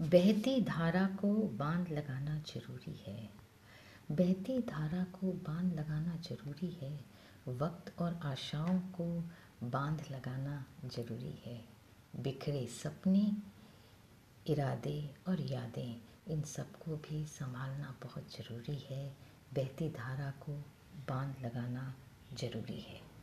बहती धारा को बाँध लगाना ज़रूरी है। बहती धारा को बाँध लगाना ज़रूरी है। वक्त और आशाओं को बाँध लगाना ज़रूरी है। बिखरे सपने, इरादे और यादें, इन सबको भी संभालना बहुत ज़रूरी है। बहती धारा को बाँध लगाना ज़रूरी है।